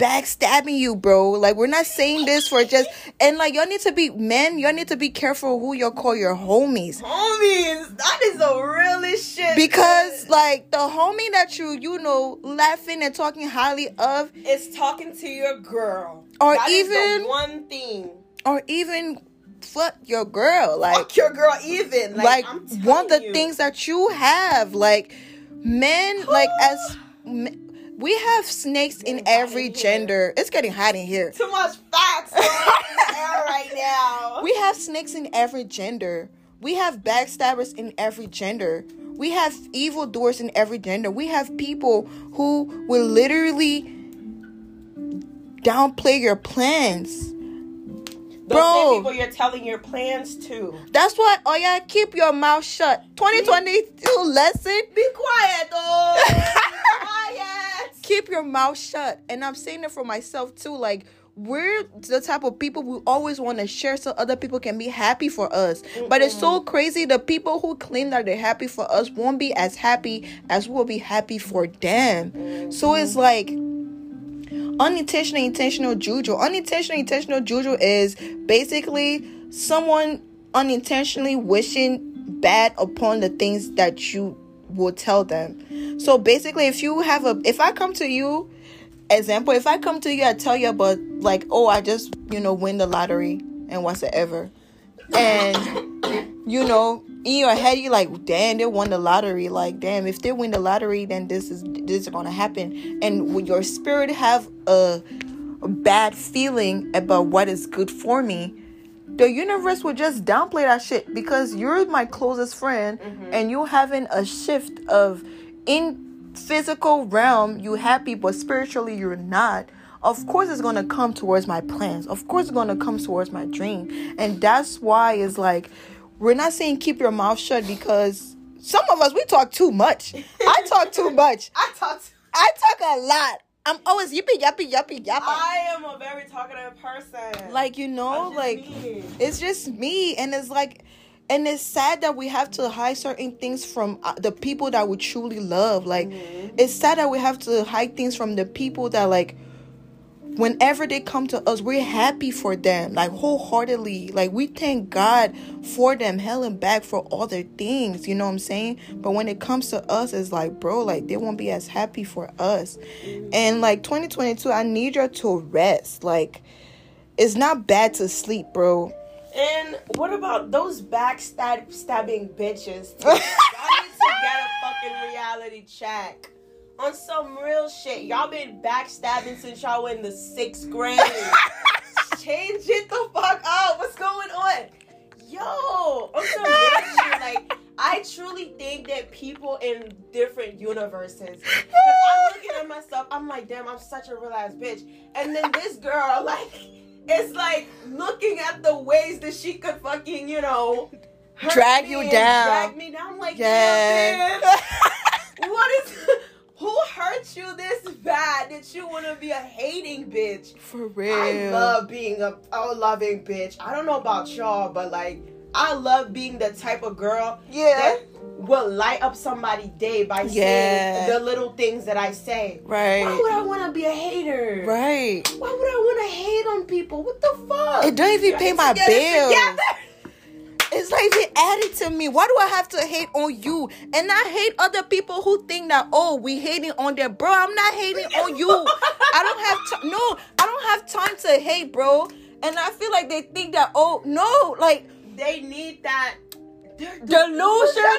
backstabbing you, bro. Like we're not saying this for just and like y'all need to be men. Y'all need to be careful who y'all call your homies. Homies, that is the realest shit. Because like the homie that you you know laughing and talking highly of is talking to your girl. Or That is the even- one thing. or even fuck your girl like Fuck your girl even. Like, like, one of the you. things that you have like men like as we have snakes in every gender it's getting hot in here Too much facts in the air right now. we have snakes in every gender we have backstabbers in every gender we have evil doers in every gender we have people who will literally downplay your plans Those Bro. same people you're telling your plans to. That's why, oh yeah, keep your mouth shut. 2022 lesson. Be quiet, though. Be quiet. Keep your mouth shut. And I'm saying it for myself too. Like, we're the type of people we always want to share so other people can be happy for us. But it's so crazy. The people who claim that they're happy for us won't be as happy as we'll be happy for them. So it's like unintentional intentional juju unintentional intentional juju is basically someone unintentionally wishing bad upon the things that you will tell them. So basically if you have a if i come to you example if i come to you i tell you about like oh i just you know win the lottery and whatsoever and you know in your head you're like damn they won the lottery. Like damn if they win the lottery then this is this is gonna happen. And with your spirit have a bad feeling about what is good for me the universe will just downplay that shit because you're my closest friend mm-hmm. and you having a shift of in physical realm you happy but spiritually you're not. Of course it's gonna come towards my plans. Of course it's gonna come towards my dream. And that's why it's like we're not saying keep your mouth shut because some of us we talk too much. I talk too much. I talked. i talk a lot i'm always yippee yappy yappy yappy I am a very talkative person. like you know like me. it's just me and it's like and it's sad that we have to hide certain things from uh, the people that we truly love like Mm-hmm. it's sad that we have to hide things from the people that like whenever they come to us we're happy for them like wholeheartedly. Like we thank god for them hell and back for all their things you know what i'm saying? But when it comes to us it's like bro like they won't be as happy for us. And like 2022 i need you to rest. Like it's not bad to sleep bro. And what about those backstab stabbing bitches? Y'all need to get a fucking reality check. On some real shit. Y'all been backstabbing since y'all were in the sixth grade. Change it the fuck up. What's going on? Yo, on some real shit. Like, I truly think that people in different universes. I'm looking at myself, I'm like, damn, I'm such a real ass bitch. And then this girl, like, it's like looking at the ways that she could fucking, you know, Drag you down. Drag me down. I'm like, yeah. What is? Who hurt you this bad that you want to be a hating bitch? for real I love being a, a loving bitch. I don't know about y'all, but like, I love being the type of girl yeah that will light up somebody's day by Yeah. saying the little things that I say. right Why would I want to be a hater? right Why would I want to hate on people? What the fuck? it don't even pay my bills. It's not even added to me. Why do I have to hate on you? And I hate other people who think that oh we hating on them, bro. I'm not hating on you. I don't have. No, I don't have time to hate, bro. And I feel like they think that oh no, like They need that. Delusional. delusional.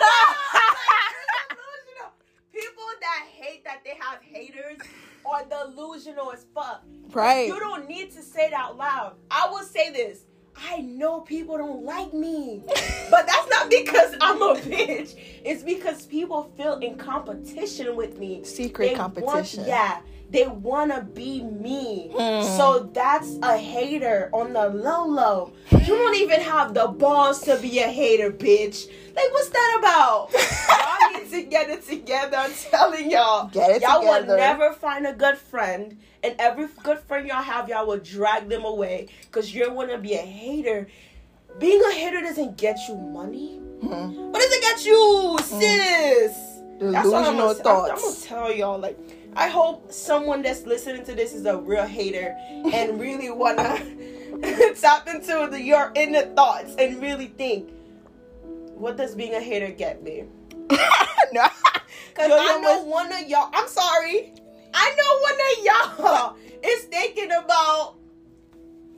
People that hate that they have haters are delusional as fuck. right. You don't need to say it out loud. I will say this. I know people don't like me. but that's not because I'm a bitch. It's because people feel in competition with me. Secret They competition. Want, yeah. They want to be me. Hmm. So that's a hater on the low low. You don't even have the balls to be a hater, bitch. Like, what's that about? y'all need to get it together. I'm telling y'all. Get it y'all together. will never find a good friend. And every good friend y'all have, y'all will drag them away. Because you're to be a hater. Being a hater doesn't get you money. Hmm. What does it get you, sis? That's I'm Delusional gonna, thoughts. I'm, I'm gonna tell y'all. Like, I hope someone that's listening to this is a real hater and really wanna tap into the, your inner thoughts and really think, what does being a hater get me? no. Cause Yo, I know one of y'all. I'm sorry. I know one of y'all is thinking about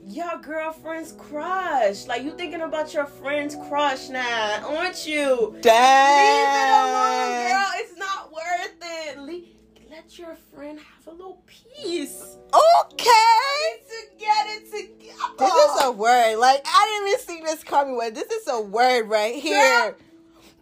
your girlfriend's crush. Like you thinking about your friend's crush now, aren't you? Leave it alone, girl. It's not worth it. Le- let your friend have a little peace. Okay. To get it together. This is a word. Like I didn't even see this coming. This is a word right here. Girl.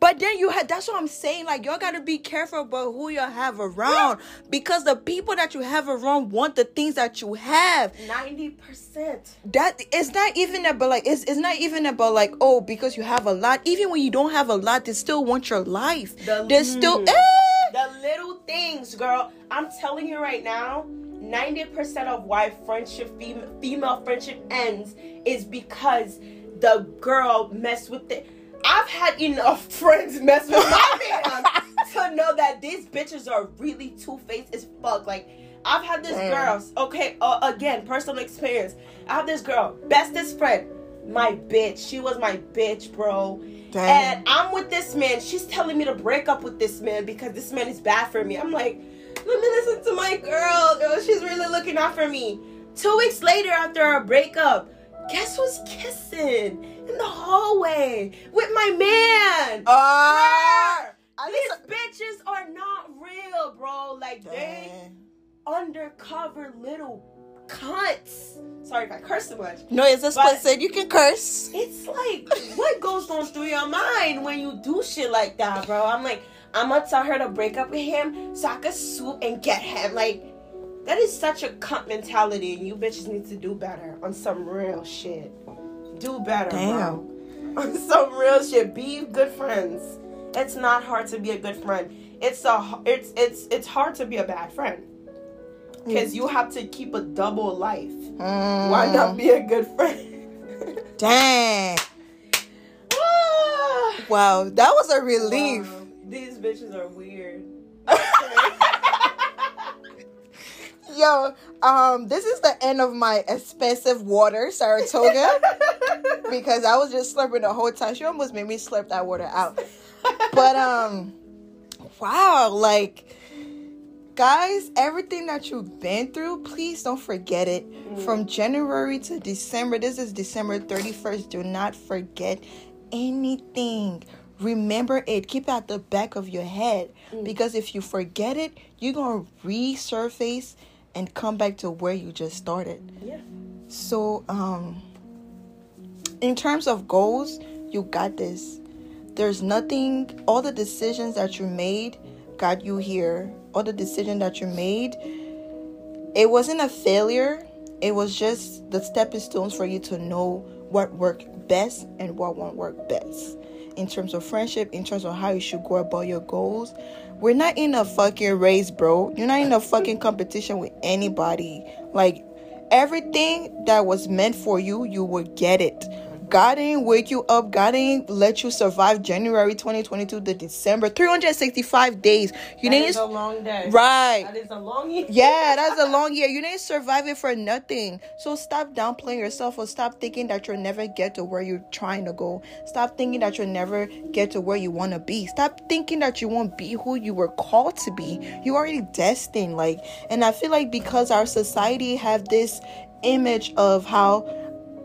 But then you had that's what I'm saying. Like y'all gotta be careful about who you have around. Because the people that you have around want the things that you have. ninety percent. That it's not even about like it's it's not even about like, oh, because you have a lot. Even when you don't have a lot, they still want your life. The- they still Mm. eh. The little things, girl. I'm telling you right now, 90% of why friendship, fem- female friendship ends is because the girl messed with it. I've had enough friends mess with my man to know that these bitches are really two faced as fuck. Like, I've had this girl, okay, uh, again, personal experience. I have this girl, bestest friend, my bitch. She was my bitch, bro. Damn. And I'm with this man. She's telling me to break up with this man because this man is bad for me. I'm like, let me listen to my girl. Girl, she's really looking out for me. Two weeks later, after our breakup, guess who's kissing in the hallway with my man? Ah. These bitches are not real, bro. Like they undercover little cunts. Sorry if I curse too much. No, it's But- explicit. You can curse. It's like, what goes on through your mind when you do shit like that, bro? I'm like, I'm gonna tell her to break up with him so I could swoop and get him. Like, that is such a cunt mentality, and you bitches need to do better on some real shit. Do better, bro. Some real shit. Be good friends. It's not hard to be a good friend. It's a it's it's it's hard to be a bad friend because you have to keep a double life. Mm. Why not be a good friend? Dang. Ah. Wow, that was a relief. Wow. These bitches are weird. Yo, um, this is the end of my expensive water, Saratoga, because I was just slurping the whole time. She almost made me slurp that water out. But um, wow, like guys, everything that you've been through, please don't forget it. From January to December, this is December 31st. Do not forget anything. Remember it. Keep it at the back of your head. Because if you forget it, you're going to resurface and come back to where you just started. yeah. So, um, in terms of goals, you got this. There's nothing, all the decisions that you made got you here. All the decision that you made, it wasn't a failure. It was just the stepping stones for you to know what worked best and what won't work best. In terms of friendship, in terms of how you should go about your goals. We're not in a fucking race, bro. You're not in a fucking competition with anybody. Like, everything that was meant for you, you will get it. God didn't wake you up. God didn't let you survive January 2022 to December. 365 days. You That didn't. is a long day. right. That is a long year. Yeah, that's a long year. You didn't survive it for nothing. So stop downplaying yourself or stop thinking that you'll never get to where you're trying to go. Stop thinking that you'll never get to where you want to be. Stop thinking that you won't be who you were called to be. You already destined. Like, and I feel like because our society have this image of how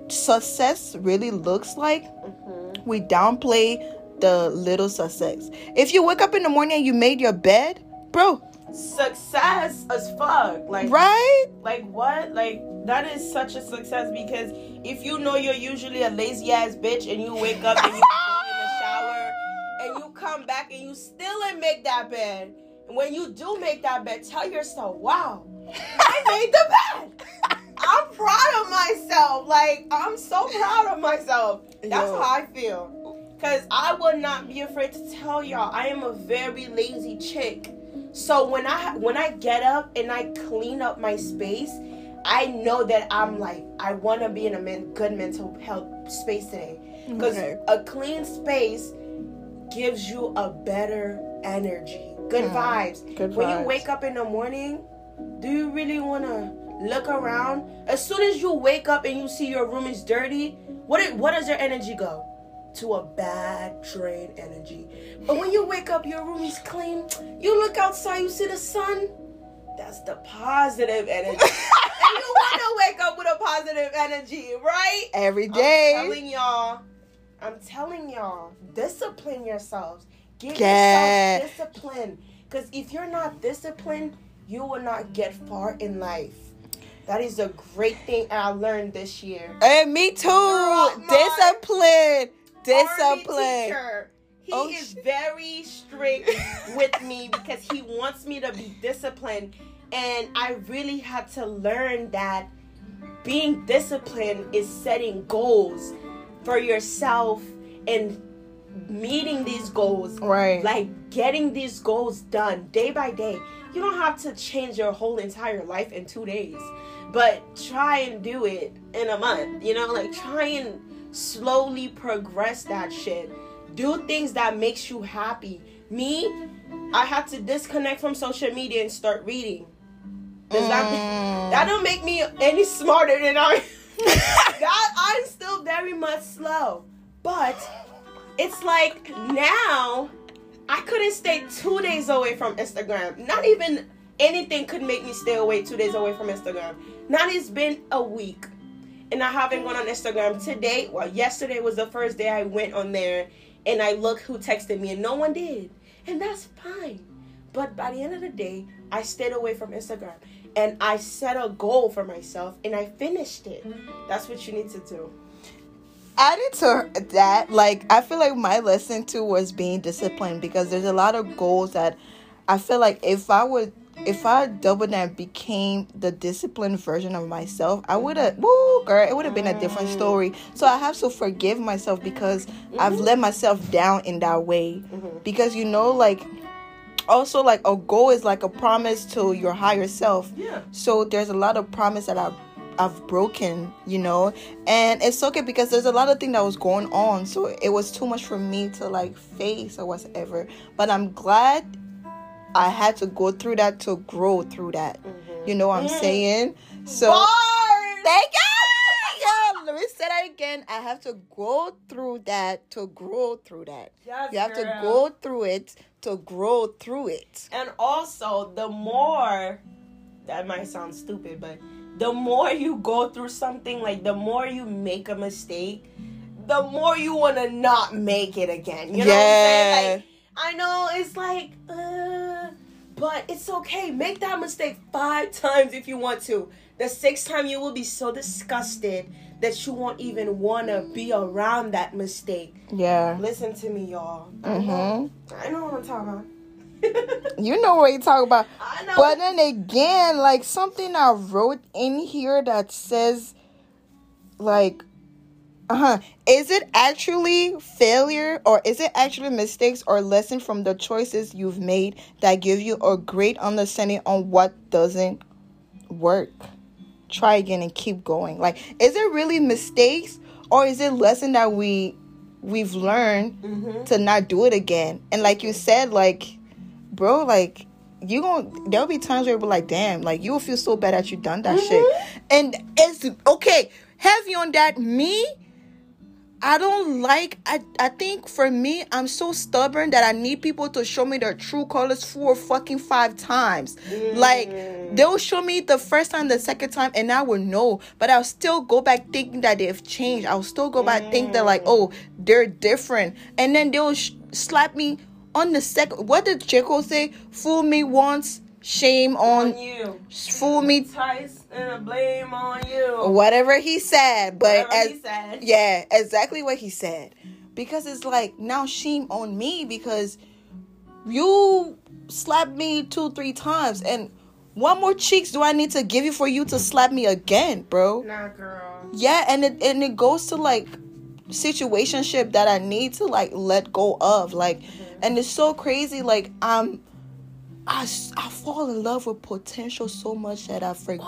success really looks like, Mm-hmm. we downplay the little success. If you wake up in the morning and you made your bed, bro, Success as fuck. Like right? like what? Like that is such a success because if you know you're usually a lazy ass bitch and you wake up and you go in the shower and you come back and you still didn't make that bed. And when you do make that bed, tell yourself, wow, I made the bed. I'm proud of myself. Like, I'm so proud of myself. That's Yo. how I feel. Cause I would not be afraid to tell y'all I am a very lazy chick. So when I when I get up and I clean up my space, I know that I'm like I want to be in a men- good mental health space today. Because Okay. a clean space gives you a better energy, good vibes. Mm. good when vibes. you wake up in the morning, do you really want to look around? As soon as you wake up and you see your room is dirty, what it, what does your energy go? To a bad drain energy. But when you wake up, your room is clean. You look outside, you see the sun. That's the positive energy. and you want to wake up with a positive energy, right? Every day. I'm telling y'all. I'm telling y'all. Discipline yourselves. Give Yeah. yourself discipline. Because if you're not disciplined, you will not get far in life. That is a great thing I learned this year. And me too. Girl, Discipline. Discipline. teacher, He Oh, is shit. very strict with me because he wants me to be disciplined. And I really had to learn that being disciplined is setting goals for yourself and meeting these goals. Right. Like getting these goals done day by day. You don't have to change your whole entire life in two days, but try and do it in a month. You know, like try and slowly progress that shit. Do things that makes you happy. Me, I had to disconnect from social media and start reading. Does that Mm. that don't make me any smarter than I? that I'm still very much slow, but it's like now I couldn't stay two days away from Instagram. Not even anything could make me stay away two days away from Instagram. Now it's been a week, and I haven't gone on Instagram today. Well, yesterday was the first day I went on there, and I looked who texted me, and no one did, and that's fine. But by the end of the day, I stayed away from Instagram and I set a goal for myself and I finished it. That's what you need to do. added to that, like I feel like my lesson too was being disciplined because there's a lot of goals that I feel like if I would if I doubled and became the disciplined version of myself, I would have woo girl, it would have been a different mm. story. So I have to forgive myself because I've mm-hmm. let myself down in that way. Mm-hmm. Because you know, like also like a goal is like a promise to your higher self. Yeah. So there's a lot of promise that I've I've broken, you know, and it's okay because there's a lot of things that was going on. So it was too much for me to like face or whatever. But I'm glad I had to go through that to grow through that. You know what I'm Mm. saying? So Bars! thank you. Let me say that again. I have to go through that to grow through that. Yes, You have to go through it to grow through it. And also, the more that might sound stupid, but the more you go through something, like the more you make a mistake, the more you want to not make it again. You know what I'm saying? Yeah. Like, I know it's like, uh, but it's okay. Make that mistake five times if you want to. The sixth time, you will be so disgusted that you won't even want to be around that mistake. Yeah. Listen to me, y'all. I know, I know what I'm talking about. You know what you talk about. I know. But then again, like something I wrote in here that says, like, uh huh, is it actually failure or is it actually mistakes or lesson from the choices you've made that give you a great understanding on what doesn't work? Try again and keep going. Like, is it really mistakes or is it lesson that we we've learned Mhm. to not do it again? And like you said, like bro, like you gon' there'll be times where you'll be like, damn, like you will feel so bad that you done that shit. And it's okay, heavy on that. Me, I don't like I I think for me I'm so stubborn that I need people to show me their true colors four fucking five times. Like they'll show me the first time, the second time, and I will know. But I'll still go back thinking that they've changed. I'll still go back think that like oh they're different, and then they'll sh- slap me on the second. What did J Cole say? Fool me once, shame on, on you. fool me. And blame on you. Whatever he said, but Whatever as he said. yeah, exactly what he said. Because it's like now shame on me because you slapped me two, three times and what more cheeks do I need to give you for you to slap me again, bro? Nah, girl. Yeah, and it and it goes to like situationship that I need to like let go of. Like mm-hmm. and it's so crazy, like I'm I, I fall in love with potential so much that I oh, forget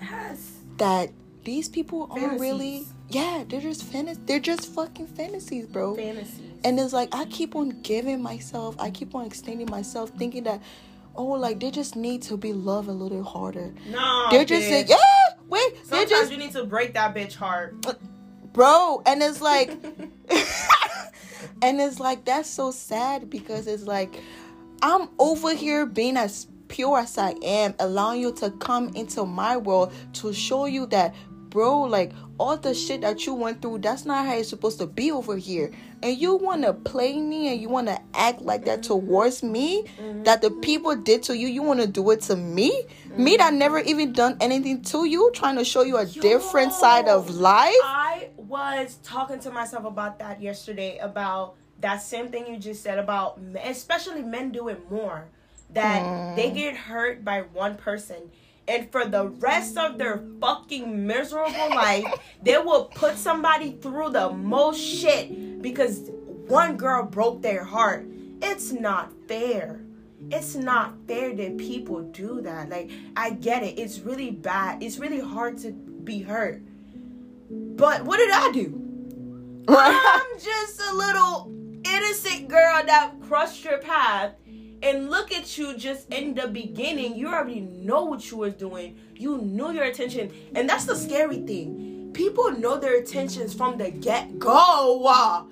Oh, yes. that these people aren't really yeah they're just fantasy they're just fucking fantasies bro Fantasies. and it's like i keep on giving myself i keep on extending myself thinking that oh like they just need to be loved a little harder No. they're just bitch. like yeah wait Sometimes just you need to break that bitch heart. Uh, bro and it's like and it's like that's so sad because it's like i'm over here being as pure as i am allowing you to come into my world to show you that bro like all the shit that you went through that's not how it's supposed to be over here. And you want to play me and you want to act like that mm-hmm. towards me mm-hmm. that the people did to you you want to do it to me? Me mm-hmm. that never even done anything to you trying to show you a different side of life? I was talking to myself about that yesterday about that same thing you just said about especially men do it more that they get hurt by one person and for the rest of their fucking miserable life they will put somebody through the most shit because one girl broke their heart. It's not fair. It's not fair that people do that. Like i get it. It's really bad. It's really hard to be hurt. But what did I do? I'm just a little innocent girl that crossed your path. And look at you just in the beginning. You already know what you was doing. You knew your intention. And that's the scary thing. People know their intentions from the get-go.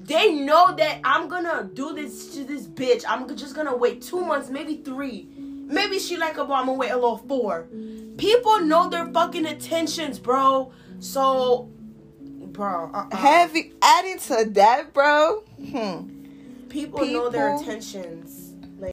They know that I'm gonna do this to this bitch. I'm just gonna wait two months, maybe three. Maybe she like a bomb and wait a little four. People know their fucking intentions, bro. So, bro, uh-uh. Heavy adding to that, bro. Hmm. people, know their intentions.